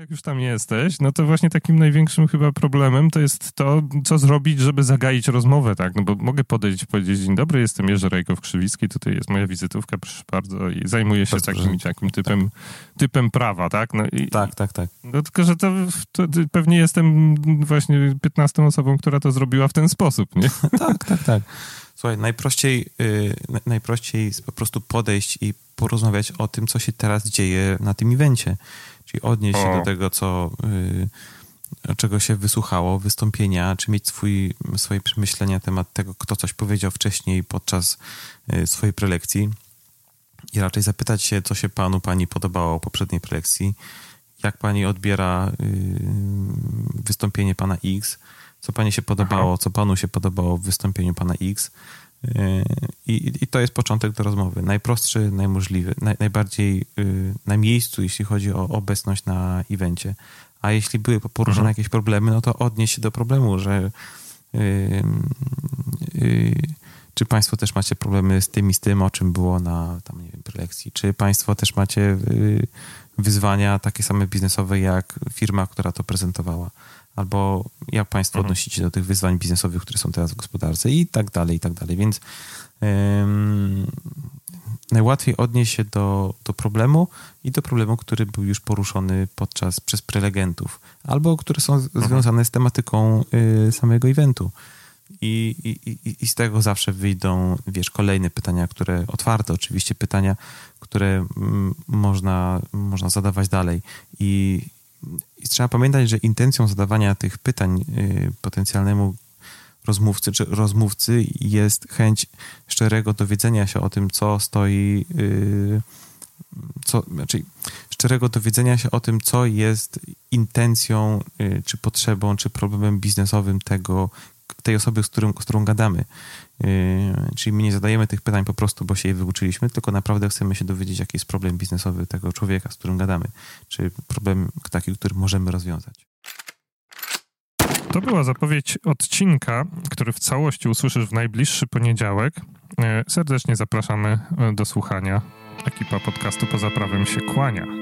Jak już tam jesteś, no to właśnie takim największym chyba problemem to jest to, co zrobić, żeby zagaić rozmowę, tak? No bo mogę podejść i powiedzieć, dzień dobry, jestem Jerzy Rajkow-Krzywicki, tutaj jest moja wizytówka, proszę bardzo, i zajmuję się Bardzo takim, takim typem, typem prawa, tak? No i, Tak, tak, tak. No tylko, że to, to pewnie jestem właśnie 15 osobą, która to zrobiła w ten sposób, nie? Tak, tak, tak. Słuchaj, najprościej, yy, na- najprościej jest po prostu podejść i porozmawiać o tym, co się teraz dzieje na tym evencie. Czyli odnieść się O. do tego, co, yy, czego się wysłuchało, wystąpienia, czy mieć swój, swoje przemyślenia na temat tego, kto coś powiedział wcześniej podczas yy, swojej prelekcji i raczej zapytać się, co się panu, pani podobało w poprzedniej prelekcji, jak pani odbiera yy, wystąpienie pana X, co pani się podobało, co panu się podobało w wystąpieniu pana X. I, I to jest początek do rozmowy. Najprostszy, najmożliwy, naj, najbardziej yy, na miejscu, jeśli chodzi o obecność na evencie. A jeśli były poruszone Mhm. jakieś problemy, no to odnieść się do problemu, że yy, yy, czy Państwo też macie problemy z tym i z tym, o czym było na tam, nie wiem, prelekcji? Czy Państwo też macie yy, wyzwania takie same biznesowe jak firma, która to prezentowała? Albo jak Państwo Mhm. odnosicie do tych wyzwań biznesowych, które są teraz w gospodarce i tak dalej, i tak dalej. Więc ym, najłatwiej odnieść się do, do problemu i do problemu, który był już poruszony podczas przez prelegentów, albo które są z- związane z tematyką y, samego eventu. I, i, i, I z tego zawsze wyjdą, wiesz, kolejne pytania, które, otwarte oczywiście pytania, które mm, można, można zadawać dalej. I, I trzeba pamiętać, że intencją zadawania tych pytań y, potencjalnemu rozmówcy czy rozmówcy jest chęć szczerego dowiedzenia się o tym, co stoi, y, co, znaczy szczerego dowiedzenia się o tym, co jest intencją, y, czy potrzebą, czy problemem biznesowym tego, tej osoby, z, którym, z którą gadamy. Yy, Czyli my nie zadajemy tych pytań po prostu, bo się je wyuczyliśmy, tylko naprawdę chcemy się dowiedzieć, jaki jest problem biznesowy tego człowieka, z którym gadamy, czy problem taki, który możemy rozwiązać. To była zapowiedź odcinka, który w całości usłyszysz w najbliższy poniedziałek. E, Serdecznie zapraszamy e, do słuchania. Ekipa podcastu Poza Prawem się kłania.